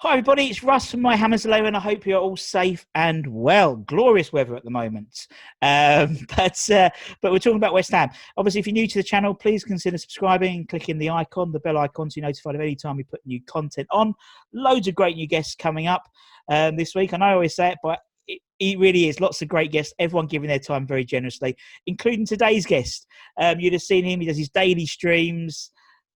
Hi, everybody. It's Russ from My Hammers Hello, and I hope you're all safe and well. Glorious weather at the moment. Um, but uh, but we're talking about West Ham. Obviously, if you're new to the channel, please consider subscribing clicking the icon, the bell icon, to be notified of any time we put new content on. Loads of great new guests coming up um, this week. And I always say it, but it, it really is. Lots of great guests, everyone giving their time very generously, including today's guest. Um, you'd have seen him. He does his daily streams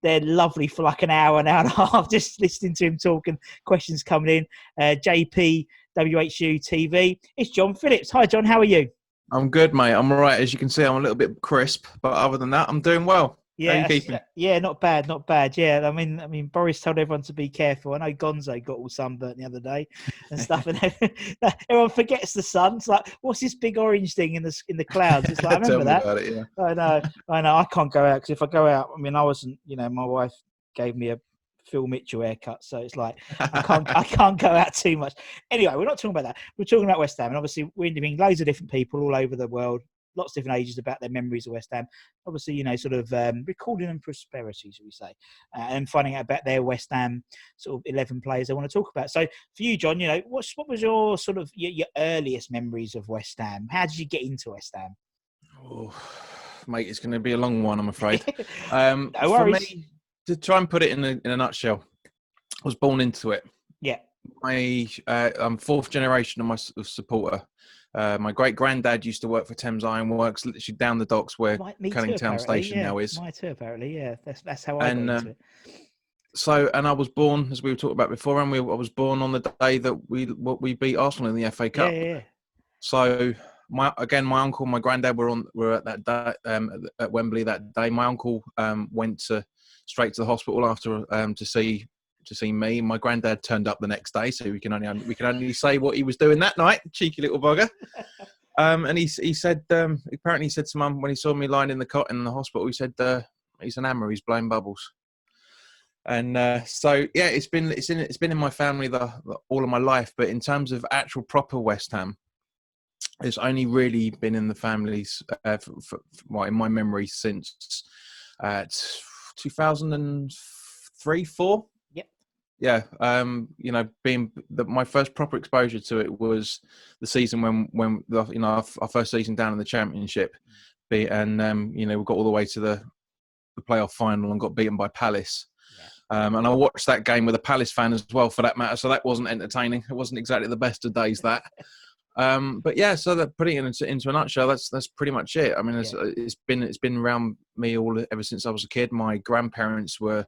they're lovely for like an hour, an hour and a half, just listening to him talk and questions coming in. Uh, JP WHU TV. It's John Phillips. Hi, John. How are you? I'm good, mate. I'm all right. As you can see, I'm a little bit crisp, but other than that, I'm doing well. Yeah, How you keeping? yeah, not bad, not bad. Yeah, I mean, I mean, Boris told everyone to be careful. I know Gonzo got all sunburnt the other day and stuff, and everyone forgets the sun. It's like, what's this big orange thing in the in the clouds? It's like, I remember me that. it, yeah. I know, I know. I can't go out because if I go out, I mean, I wasn't. You know, my wife gave me a Phil Mitchell haircut, so it's like I can't, I can't go out too much. Anyway, we're not talking about that. We're talking about West Ham, and obviously we're interviewing loads of different people all over the world, lots of different ages about their memories of West Ham. Obviously, you know, sort of um, recalling them prosperity, shall we say, uh, and finding out about their West Ham sort of eleven players they want to talk about. So for you, John, you know, what's what was your sort of your, your earliest memories of West Ham? How did you get into West Ham? Oh, mate, it's going to be a long one, I'm afraid. Um, No for worries. me, to try and put it in a, in a nutshell, I was born into it. Yeah, My, uh, I'm fourth generation of my supporter. Uh, my great granddad used to work for Thames Ironworks, literally down the docks where too, Canning Town Station yeah. now is. My too, apparently. Yeah, that's that's how I And, got uh, into it. So, and I was born, as we were talking about before, and we, I was born on the day that we what we beat Arsenal in the FA Cup. yeah, yeah. So my again, my uncle, my granddad were on were at that day, um, at, at Wembley that day. My uncle um, went to straight to the hospital after um, to see to see me. My granddad turned up the next day, so we can only we can only say what he was doing that night. Cheeky little bugger. Um, and he he said um, apparently he said to mum when he saw me lying in the cot in the hospital, he said uh, he's an hammer, he's blowing bubbles. And uh, so yeah, it's been it's in it's been in my family the, the all of my life. But in terms of actual proper West Ham, it's only really been in the families, uh, f f well, in my memory since uh, 2003, four. Yeah, um, you know, being the, my first proper exposure to it was the season when, when the, you know, our, our first season down in the championship, be and um, you know, we got all the way to the, the playoff final and got beaten by Palace. Um, and I watched that game with a Palace fan as well, for that matter. So that wasn't entertaining. It wasn't exactly the best of days. That, um, but yeah. So that putting it into, into a nutshell, that's that's pretty much it. I mean, it's, it's been it's been around me all ever since I was a kid. My grandparents were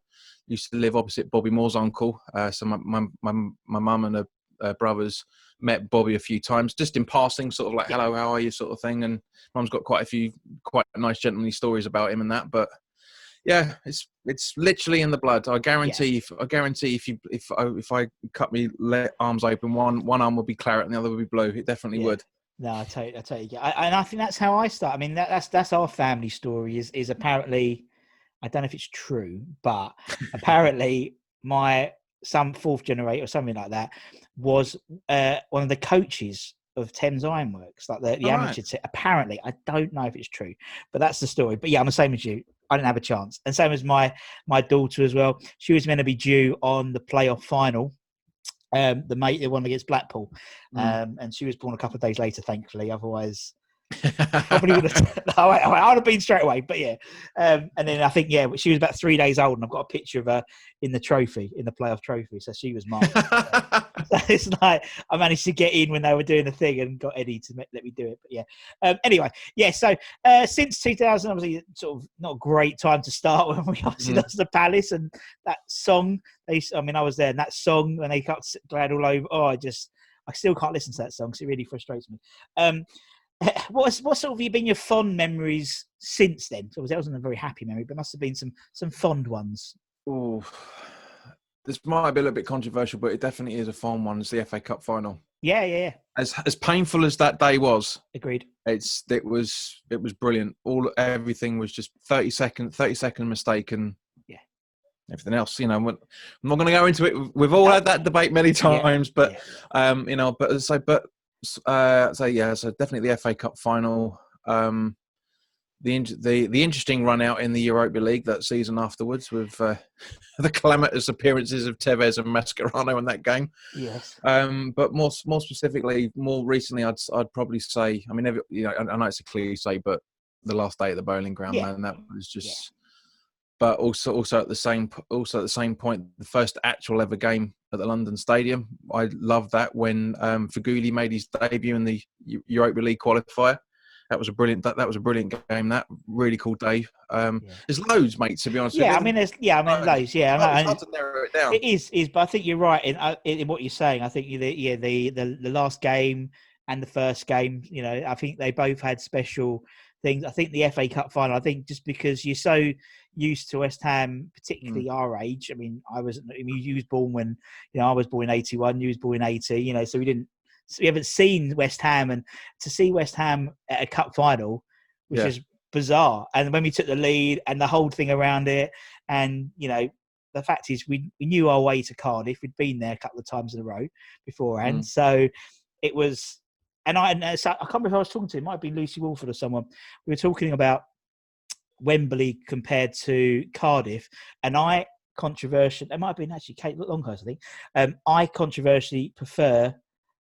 used to live opposite Bobby Moore's uncle. Uh, so my my my my mum and her uh, brothers met Bobby a few times, just in passing, sort of like "Hello, how are you?" sort of thing. And mum's got quite a few quite nice gentlemanly stories about him and that, but yeah, it's it's literally in the blood. I guarantee. If, I guarantee if you if I if I cut me le- arms open, one one arm will be claret and the other will be blue. It definitely Yeah. would. No, I tell you, I tell you, I, and I think that's how I start. I mean, that, that's that's our family story. Is is apparently, I don't know if it's true, but apparently my some fourth generator or something like that, was uh, one of the coaches of Thames Ironworks, like the, the All right. amateur. T- apparently, I don't know if it's true, but that's the story. But yeah, I'm the same as you. I didn't have a chance, and same as my my daughter as well. She was meant to be due on the playoff final, um, the mate the one against Blackpool, Mm. um, and she was born a couple of days later, thankfully. Otherwise, probably would have. I I would have been straight away, but yeah. Um, and then I think yeah, she was about three days old, and I've got a picture of her in the trophy, in the playoff trophy. So she was mine. So it's like I managed to get in when they were doing the thing and got Eddie to let me do it. But yeah. Um, anyway, yeah. So uh, since 2000, obviously, sort of not a great time to start when we obviously Mhm. lost the Palace and that song. They, I mean, I was there, and that song when they got glad all over. Oh, I just, I still can't listen to that song because it really frustrates me. Um, what's what sort of have you been your fond memories since then? So that wasn't a very happy memory, but must have been some some fond ones. Ooh. This might be a little bit controversial, but it definitely is a fun one. It's the FA Cup final. Yeah, yeah, yeah. As as painful as that day was, Agreed. it's it was it was brilliant. All everything was just thirty second thirty second mistake and Yeah. everything else. You know, I'm not going to go into it. We've all had that debate many times, but yeah. um, you know, but so but uh, so yeah, so definitely the FA Cup final. Um, the the the interesting run out in the Europa League that season afterwards with uh, the calamitous appearances of Tevez and Mascherano in that game. yes. Um, but more more specifically, more recently, I'd I'd probably say. I mean, every, you know, I, I know it's a cliche, but the last day at the Boleyn Ground, Yeah. man, that was just. But also, also at the same, also at the same point, the first actual ever game at the London Stadium. I loved that when um, Feghouli made his debut in the Europa League qualifier. That was a brilliant. That, that was a brilliant game. That really cool day. Um, Yeah. There's loads, mate. To be honest, Yeah, I mean, there's yeah, I mean, loads. Yeah, I know, it's and hard to narrow it down. it is is, but I think you're right in uh, in what you're saying. I think the yeah the the the last game and the first game. You know, I think they both had special things. I think the FA Cup final. I think just because you're so used to West Ham, particularly Mm. our age. I mean, I was I mean, you was born when you know I was born in '81. You was born in '80. You know, so we didn't. We haven't seen West Ham, and to see West Ham at a cup final, which Yeah. is bizarre. And when we took the lead and the whole thing around it, and you know, the fact is we we knew our way to Cardiff. We'd been there a couple of times in a row beforehand, Mm. so it was. And I, and uh, so I can't remember who I was talking to. It might have been Lucy Wolford or someone. We were talking about Wembley compared to Cardiff, and I controversial. It might have been actually Kate Longhurst, I think. Um, I controversially prefer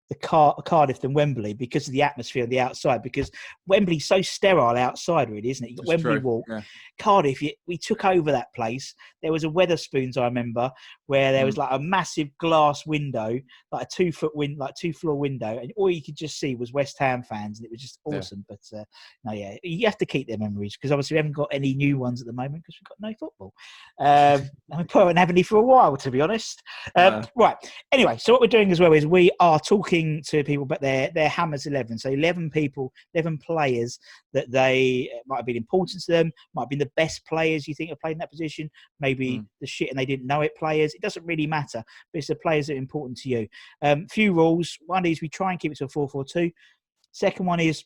the Car- Cardiff than Wembley because of the atmosphere on the outside. Because Wembley's so sterile outside, really, isn't it? You've got Wembley true, Walk. yeah. Cardiff, you, we took over that place. There was a Wetherspoons, I remember, where there was Mm. like a massive glass window, like a two foot win, like two floor window, and all you could just see was West Ham fans, and it was just Yeah. awesome. But uh, no, yeah, you have to keep their memories because obviously we haven't got any new ones at the moment because we've got no football. Um, and we probably haven't had any for a while, to be honest. Um. Right. Anyway, so what we're doing as well is we are talking to people, but they're they're Hammers eleven, so eleven people, eleven players that they might have been important to them, might have been the best players you think have played in that position, maybe Mm. the shit and they didn't know it players. It doesn't really matter, but it's the players that are important to you. Um, few rules. One is we try and keep it to a four four two. Second one is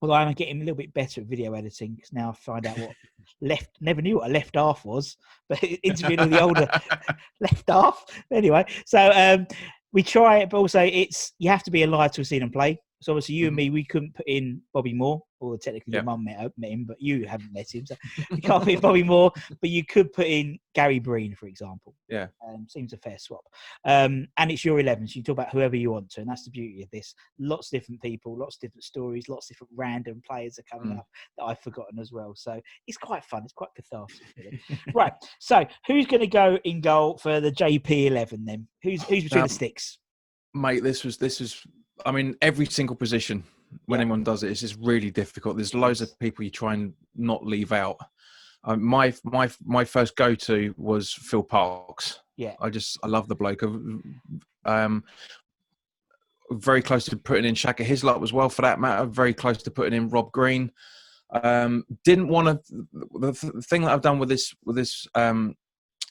although I'm getting a little bit better at video editing because now I find out what left never knew what a left half was, but interviewing the older left half. Anyway, so um, we try it, but also it's you have to be alive to seen him play. So obviously, you and Mhm. me, we couldn't put in Bobby Moore, or technically your mum met, met him, but you haven't met him, so you can't put in Bobby Moore. But you could put in Gary Breen, for example. Yeah. um, seems a fair swap. Um, and it's your 11, so you talk about whoever you want to, and that's the beauty of this. Lots of different people, lots of different stories, lots of different random players are coming Mm. up that I've forgotten as well. So it's quite fun. It's quite cathartic. Really. right. So who's going to go in goal for the JP 11 then? Who's who's between Um, the sticks? mate this was this was i mean every single position when Yeah. anyone does it it's just really difficult. There's loads of people you try and not leave out. Um, my my my first go-to was phil parkes. Yeah. i just i love the bloke. Um very close to putting in Shaka Hislop as well for that matter very close to putting in Rob Green. Um didn't want to the th- thing that I've done with this with this um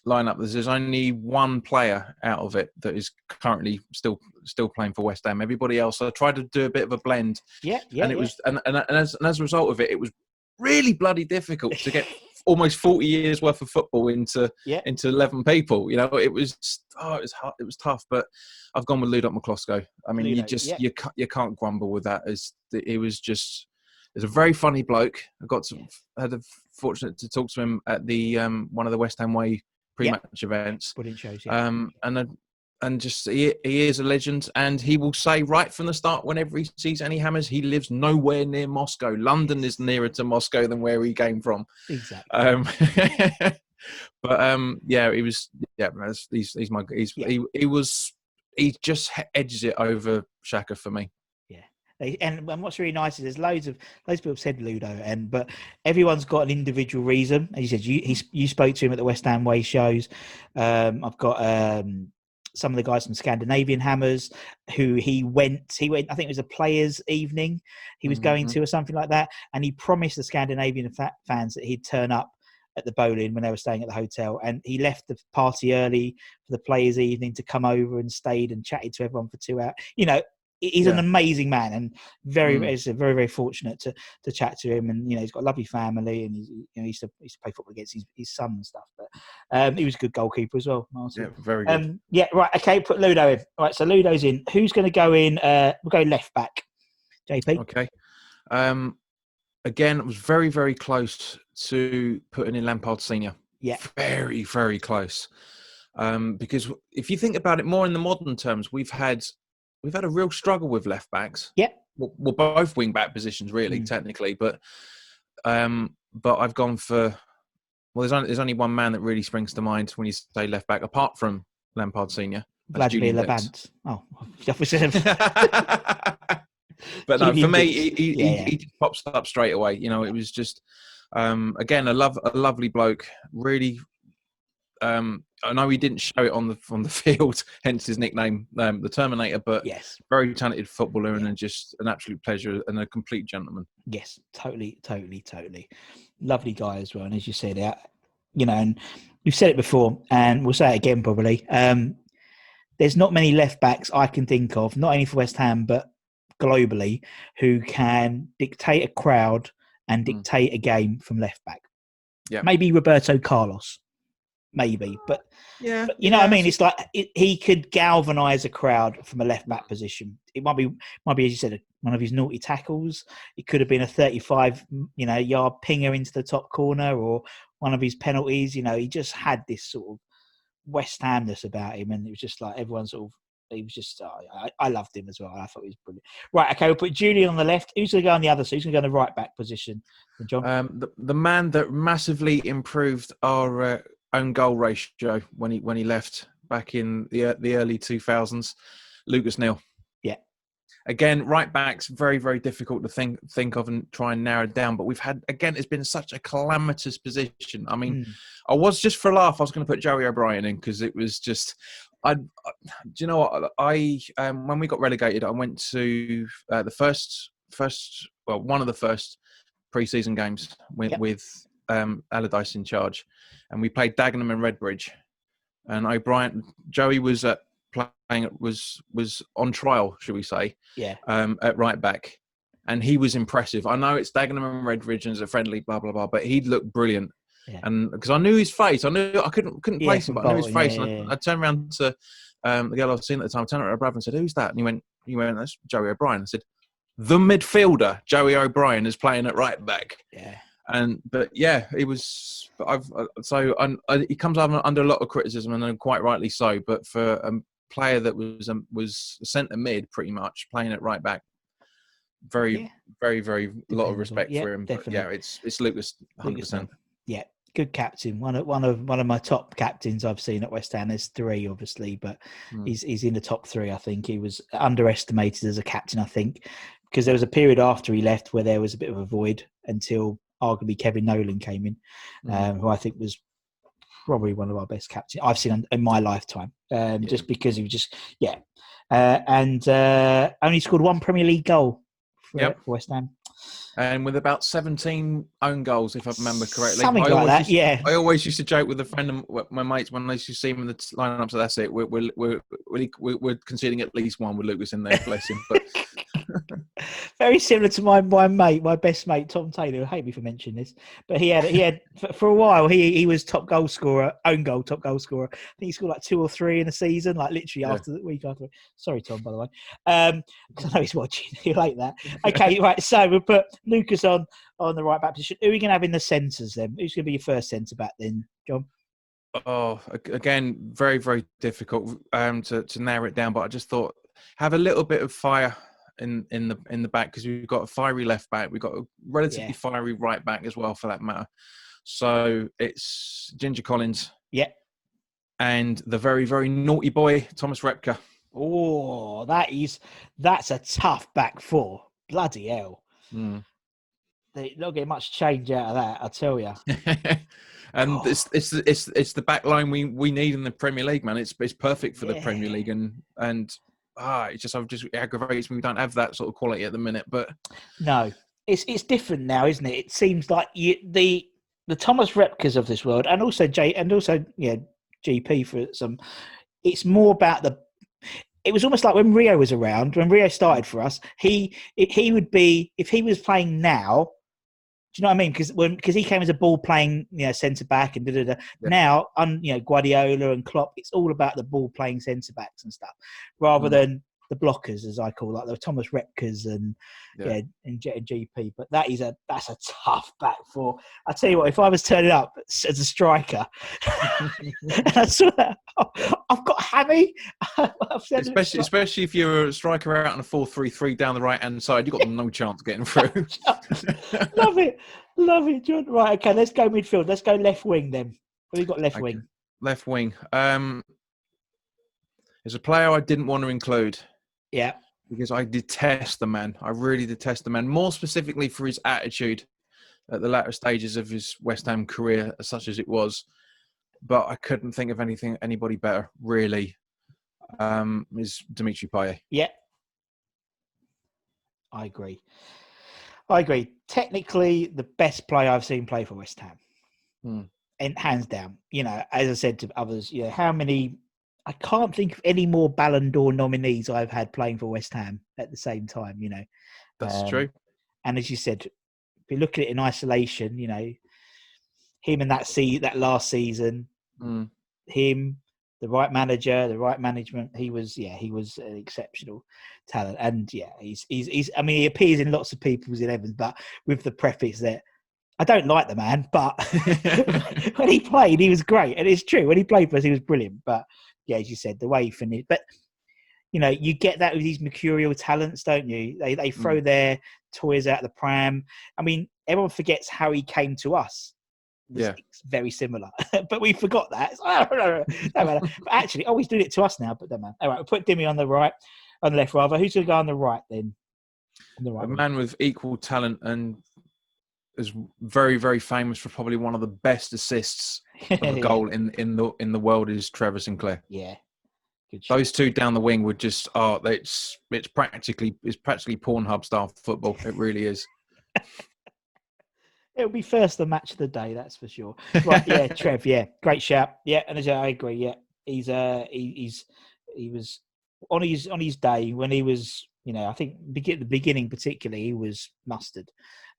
lineup there's only one player out of it that is currently still still playing for West Ham. Everybody else, I tried to do a bit of a blend, Yeah. Yeah. and it yeah. was and, and, and, as, and as a result of it, it was really bloody difficult to get almost forty years worth of football into Yeah. into eleven people. You know, it was oh, it was hard, it was tough, but I've gone with Ludek Miklosko. I mean, you just yeah. you can't you can't grumble with that. It's it was just. He's a very funny bloke. I got to had the fortunate to talk to him at the um, one of the West Ham Way pre-match events. Brilliant shows. Yeah. Um, and uh, and just he, he is a legend, and he will say right from the start, whenever he sees any hammers, he lives nowhere near Moscow. London is nearer to Moscow than where he came from. exactly. Um, but um, yeah, he was yeah, he's he's my he's Yeah. he he was he just edges it over Shaka for me. They- And, and what's really nice is there's loads of loads of people have said Ludo, and but everyone's got an individual reason. As you said, you he, you spoke to him at the West Ham Way shows. Um, I've got um, some of the guys from Scandinavian Hammers who he went. He went. I think it was a players' evening he was going Mhm. to or something like that, and he promised the Scandinavian fa- fans that he'd turn up at the Boleyn when they were staying at the hotel and he left the party early for the players evening to come over and stayed and chatted to everyone for two hours you know he's an amazing man and very Mm. it's very very fortunate to to chat to him and you know he's got a lovely family and he's you know he used to, he used to play football against his, his son and stuff but um he was a good goalkeeper as well Martin. Yeah, very good. um yeah right okay put ludo in all right so ludo's in who's going to go in uh we'll go left back jp Okay. Um, again, it was very, very close to putting in Lampard Senior. Yeah. Very, very close. Um, because if you think about it more in the modern terms, we've had we've had a real struggle with left backs. Yeah. Well, well both wing back positions, really, Mm. technically, but um, but I've gone for well. There's only there's only one man that really springs to mind when you say left back, apart from Lampard Senior. Vladimir Labant. Oh, but no, for me, he, he, Yeah, yeah. he just pops up straight away. You know, it was just um, again a love a lovely bloke. Really, um, I know he didn't show it on the on the field, hence his nickname, um, the Terminator. But yes, very talented footballer Yeah. and just an absolute pleasure and a complete gentleman. yes, totally, totally, totally. Lovely guy as well. And as you said, uh, you know, and we've said it before, and we'll say it again probably. Um, there's not many left backs I can think of, not only for West Ham but globally, who can dictate a crowd and Mm. dictate a game from left back. Yeah. maybe Roberto Carlos, maybe, but Yeah, But you know what I mean? It's like it, he could galvanise a crowd from a left back position. It might be, might be as you said, one of his naughty tackles. It could have been a 35, you know, yard pinger into the top corner, or one of his penalties. You know, he just had this sort of West Hamness about him, and it was just like everyone sort of. He was just, oh, I, I loved him as well. I thought he was brilliant. Right, okay, we'll put Julian on the left. Who's going to go on the other? So who's going to go in the right back position? John. Um, the, the man that massively improved our uh, own goal ratio when he when he left back in the uh, the early two thousands, Lucas Neill. Yeah. Again, right backs very very difficult to think think of and try and narrow down. But we've had again, it's been such a calamitous position. I mean, Mm. I was just for a laugh. I was going to put Joey O'Brien in because it was just. I, I- do you know what I um, when we got relegated, I went to uh, the first first well one of the first pre-season games with, Yep. with um, Allardyce in charge, and we played Dagenham and Redbridge, and O'Brien Joey was at playing was was on trial, should we say, yeah, um, at right back, and he was impressive. I know it's Dagenham and Redbridge and it's a friendly, blah blah blah, but he looked brilliant. Yeah. And because I knew his face, I knew I couldn't couldn't Yeah, place him, but I knew his face. yeah, and I, I turned around to um, the girl I was seeing at the time, I turned around to brother and said, "Who's that?" And he went, "He went, that's Joey O'Brien." I said, "The midfielder, Joey O'Brien, is playing at right back." yeah, and but yeah, it was. I've uh, so I, he comes under, under a lot of criticism, and quite rightly so. But for a player that was um, was centre mid, pretty much playing at right back, very, Yeah. very, very lot of respect Yeah, for him. But yeah, definitely. it's it's Lucas, hundred percent. yeah, good captain. One of one of one of my top captains I've seen at West Ham. There's three, obviously, but Hmm. he's he's in the top three. I think he was underestimated as a captain. I think because there was a period after he left where there was a bit of a void until arguably Kevin Nolan came in, Hmm. um, who I think was probably one of our best captains I've seen in, my lifetime. Um, Yeah. Just because he was just yeah, uh, and uh, only scored one Premier League goal for, Yep. for West Ham. and with about 17 own goals, if I remember correctly. Something I like always that. used- Yeah. I always used to joke with a friend of my mates when they used to see him in the lineup. So that's it. We're we're we're, we're, we're conceding at least one with Lucas in there, bless him. But Very similar to my my mate, my best mate Tom Taylor. who hate me for mentioning this, but he had he had for, a while he he was top goal scorer, own goal top goal scorer. I think he scored like two or three in a season, like literally Yeah. after the week after. Sorry, Tom, by the way. Um, 'cause I know he's watching. He'll hate that. Okay, right. So we'll put Lucas on on the right back position. Who are we going to have in the centres then? Who's going to be your first centre back then, John? Oh, again, very very difficult um, to to narrow it down. But I just thought have a little bit of fire in in the in the back because we've got a fiery left back, we've got a relatively Yeah. fiery right back as well, for that matter. So it's Ginger Collins Yeah. and the very very naughty boy Thomas Repka. Oh, that is that's a tough back four. Bloody hell. Mm. They not get much change out of that, I tell you. and Oh. it's it's it's it's the back line we we need in the Premier League, man. It's it's perfect for the Premier League, and and ah, it just I've just it aggravates me. We don't have that sort of quality at the minute, but No, it's it's different now, isn't it? It seems like you, the the Thomas Repkas of this world, and also J, and also yeah, GP for some. It's more about the. It was almost like when Rio was around. When Rio started for us, he he would be if he was playing now. Do you know what I mean? Because when because he came as a ball playing, you know, centre back and da da da. Yeah. Now, un, you know, Guardiola and Klopp, it's all about the ball playing centre backs and stuff, rather Mm. than the blockers, as I call like the Thomas Repkas and Yeah. yeah, in GP. But that is a that's a tough back four. I tell you what, if I was turning up as a striker, and I saw that, oh, I've got Hammy. Especially especially if you're a striker out on a four three three down the right hand side, you've got no chance of getting through. love it, love it, John. Right, okay, let's go midfield. Let's go left wing then. What have you got left Okay. wing? Left wing. Um, there's a player I didn't want to include Yeah, because I detest the man. I really detest the man. More specifically for his attitude at the latter stages of his West Ham career, such as it was. But I couldn't think of anything anybody better. Really, um, is Dimitri Payet. yeah. I agree. I agree. Technically, the best player I've seen play for West Ham. Hmm. and hands down. You know, as I said to others, you know, how many? I can't think of any more Ballon d'Or nominees I've had playing for West Ham at the same time. You know, That's Um, true. and as you said, if you look at it in isolation, you know, him in that see that last season, Mm. him, the right manager, the right management. He was, yeah, he was an exceptional talent, and yeah, he's he's he's. I mean, he appears in lots of people's elevens, but with the preface that I don't like the man, but when he played, he was great, and it's true. When he played for us, he was brilliant. But yeah, as you said, the way he finished, but. You know, you get that with these mercurial talents, don't you? They they throw their toys out of the pram. I mean, everyone forgets how he came to us. Yeah. very similar, but we forgot that. No, matter. But actually, oh, he's doing it to us now. But don't matter. All right, we'll put Dimmy on the right, on the left rather. Who's going to go on the right then? On the right. A man with equal talent and is very, very famous for probably one of the best assists of a goal in, in the in the world is Trevor Sinclair. Yeah. Those two down the wing would just oh it's it's practically it's practically Pornhub style football. It really is. It'll be first the match of the day, that's for sure. Right, yeah, Trev, yeah, great shout. Yeah, and I agree, yeah, he's uh he, he's he was on his on his day when he was, you know, I think begin the beginning particularly he was mustard,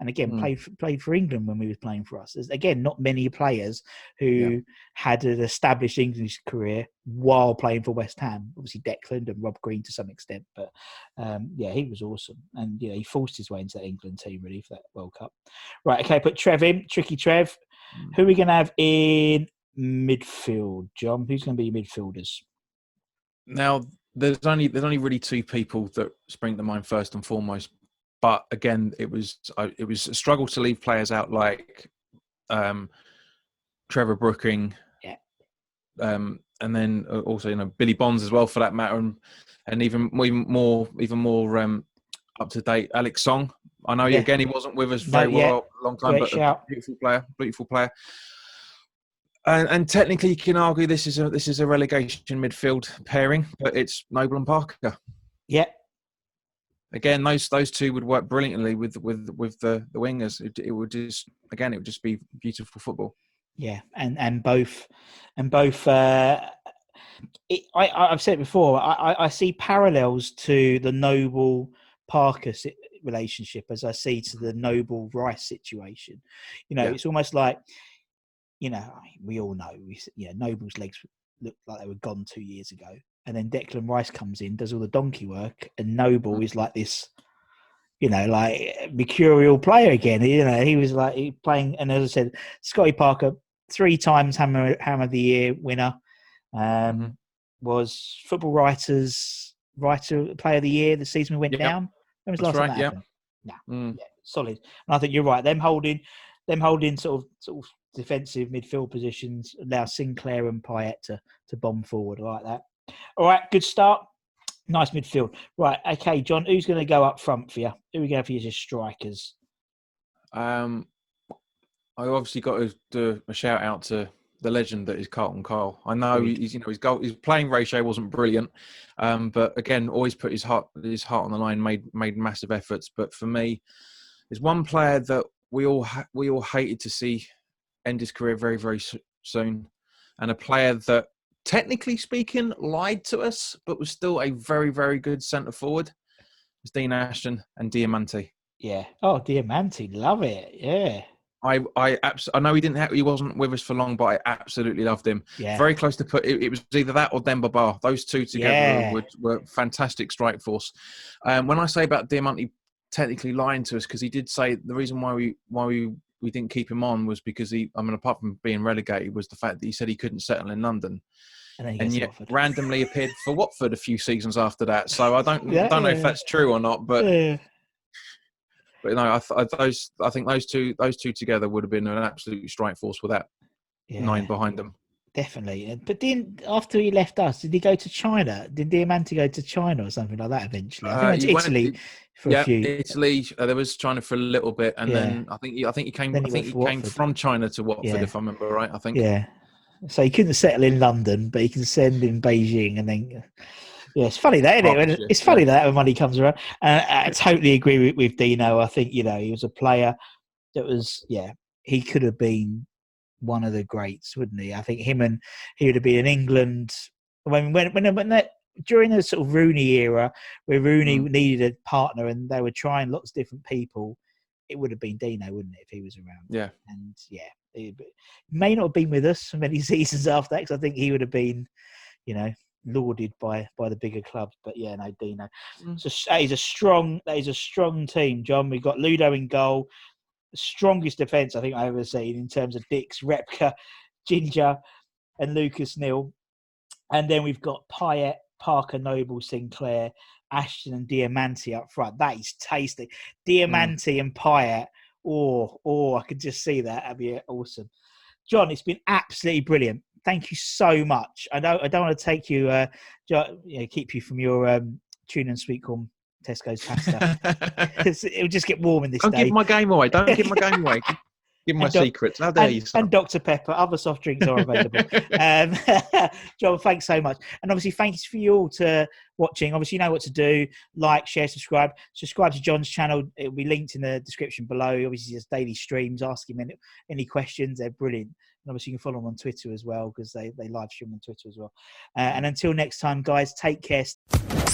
and again Mm. played for, played for England when we was playing for us. There's, again, not many players who Yeah. had an established English career while playing for West Ham. Obviously, Declan and Rob Green to some extent, but um, yeah, he was awesome, and you know he forced his way into that England team really for that World Cup. Right, okay, put Trev in, tricky Trev. Who are we going to have in midfield, John? Who's going to be your midfielders? Now there's only there's only really two people that spring to mind first and foremost. But again, it was I, it was a struggle to leave players out like um, Trevor Brooking, Yeah. um, and then uh, also you know Billy Bonds as well for that matter, and and even even more even more um, up to date Alex Song. I know Yeah. again he wasn't with us very well a long time, Great but shout. a beautiful player, beautiful player. And, and technically, you can argue this is a this is a relegation midfield pairing, but it's Noble and Parker. Yeah, Again, those those two would work brilliantly with with with the the wingers. It, it would just again, it would just be beautiful football. yeah, and and both, and both. Uh, it, I I- I've said it before. I, I I see parallels to the Noble Parker relationship as I see to the Noble Rice situation. You know, Yeah. it's almost like, you know, I mean, we all know, we, yeah, Noble's legs looked like they were gone two years ago. And then Declan Rice comes in, does all the donkey work, and Noble is like this, you know, like mercurial player again. You know, he was like he playing, and as I said, Scotty Parker, three times Hammer Hammer of the Year winner, um, Mhm. was Football Writers Writer Player of the Year the season we went Yep. down. When was That's last time that yeah. happened? Mm. Yeah, solid. And I think you're right. Them holding, them holding sort of sort of defensive midfield positions allow Sinclair and Payet to to bomb forward. I like that. All right, good start. Nice midfield. Right, okay, John. Who's going to go up front for you? Who are we going for you as your strikers? Um, I obviously got to do a shout out to the legend that is Carlton Cole. I know he's you know his goal his playing ratio wasn't brilliant, um, but again always put his heart his heart on the line, made made massive efforts. But for me, there's one player that we all ha- we all hated to see end his career very very soon, and a player that technically speaking lied to us, but was still a very very good centre forward. Was Dean Ashton and Diamanti. Yeah. Oh, Diamanti, love it. Yeah. I I abs- I know he didn't have, he wasn't with us for long, but I absolutely loved him. Yeah. Very close to put it, it was either that or Demba Ba. Those two together Yeah. were, were fantastic strike force. Um, when I say about Diamanti technically lying to us, because he did say the reason why we why we we didn't keep him on was because he I mean apart from being relegated was the fact that he said he couldn't settle in London and he and yet randomly appeared for Watford a few seasons after that. So I don't Yeah, don't know yeah. if that's true or not, but Yeah. but no, I, I those I think those two those two together would have been an absolute strike force with that nine behind them. Definitely. But then after he left us, did he go to China? Did Diamanti go to China or something like that eventually? I think Uh, went to he went- Italy for yeah, a few. Italy. Uh, there was China for a little bit, and Yeah. then I think he, I think he came. Then I he think he came Watford. from China to Watford, Yeah. if I remember right. I think. Yeah. So he couldn't settle in London, but he can send in Beijing and then. Yeah, it's funny that, isn't it? It's funny that when money comes around. And I totally agree with, with Dino. I think, you know, he was a player that was, yeah, he could have been one of the greats, wouldn't he? I think him and he would have been in England. When, when, when, when that, during the sort of Rooney era, where Rooney Mm. needed a partner and they were trying lots of different people, it would have been Dino, wouldn't it, if he was around? Yeah. and yeah, he may not have been with us for many seasons after that because I think he would have been, you know, lauded by by the bigger clubs. But yeah, no, Dino. Mm. So that is a strong that is a strong team, John. We've got Ludo in goal, the strongest defence I think I've ever seen in terms of Dicks, Repka, Ginger, and Lucas Neill. And then we've got Payet, Parker, Noble, Sinclair, Ashton, and Diamanti up front. That is tasty. Diamanti and Payet. Oh, oh, I could just see that. That'd be awesome. John, it's been absolutely brilliant. Thank you so much. I don't, I don't want to take you, uh, you know, keep you from your um, tuna and sweet corn Tesco's pasta. It'll just get warm in this day. Don't day. give my game away. Don't give my game away. Give- my And secrets. How dare you? and, son. and Dr. Pepper. Other soft drinks are available. um, John, thanks so much. And obviously, thanks for you all to watching. Obviously, you know what to do like, share, subscribe. Subscribe to John's channel. It will be linked in the description below. Obviously, there's daily streams. Ask him any, any questions. They're brilliant. And obviously, you can follow him on Twitter as well because they, they live stream on Twitter as well. Uh, and until next time, guys, take care.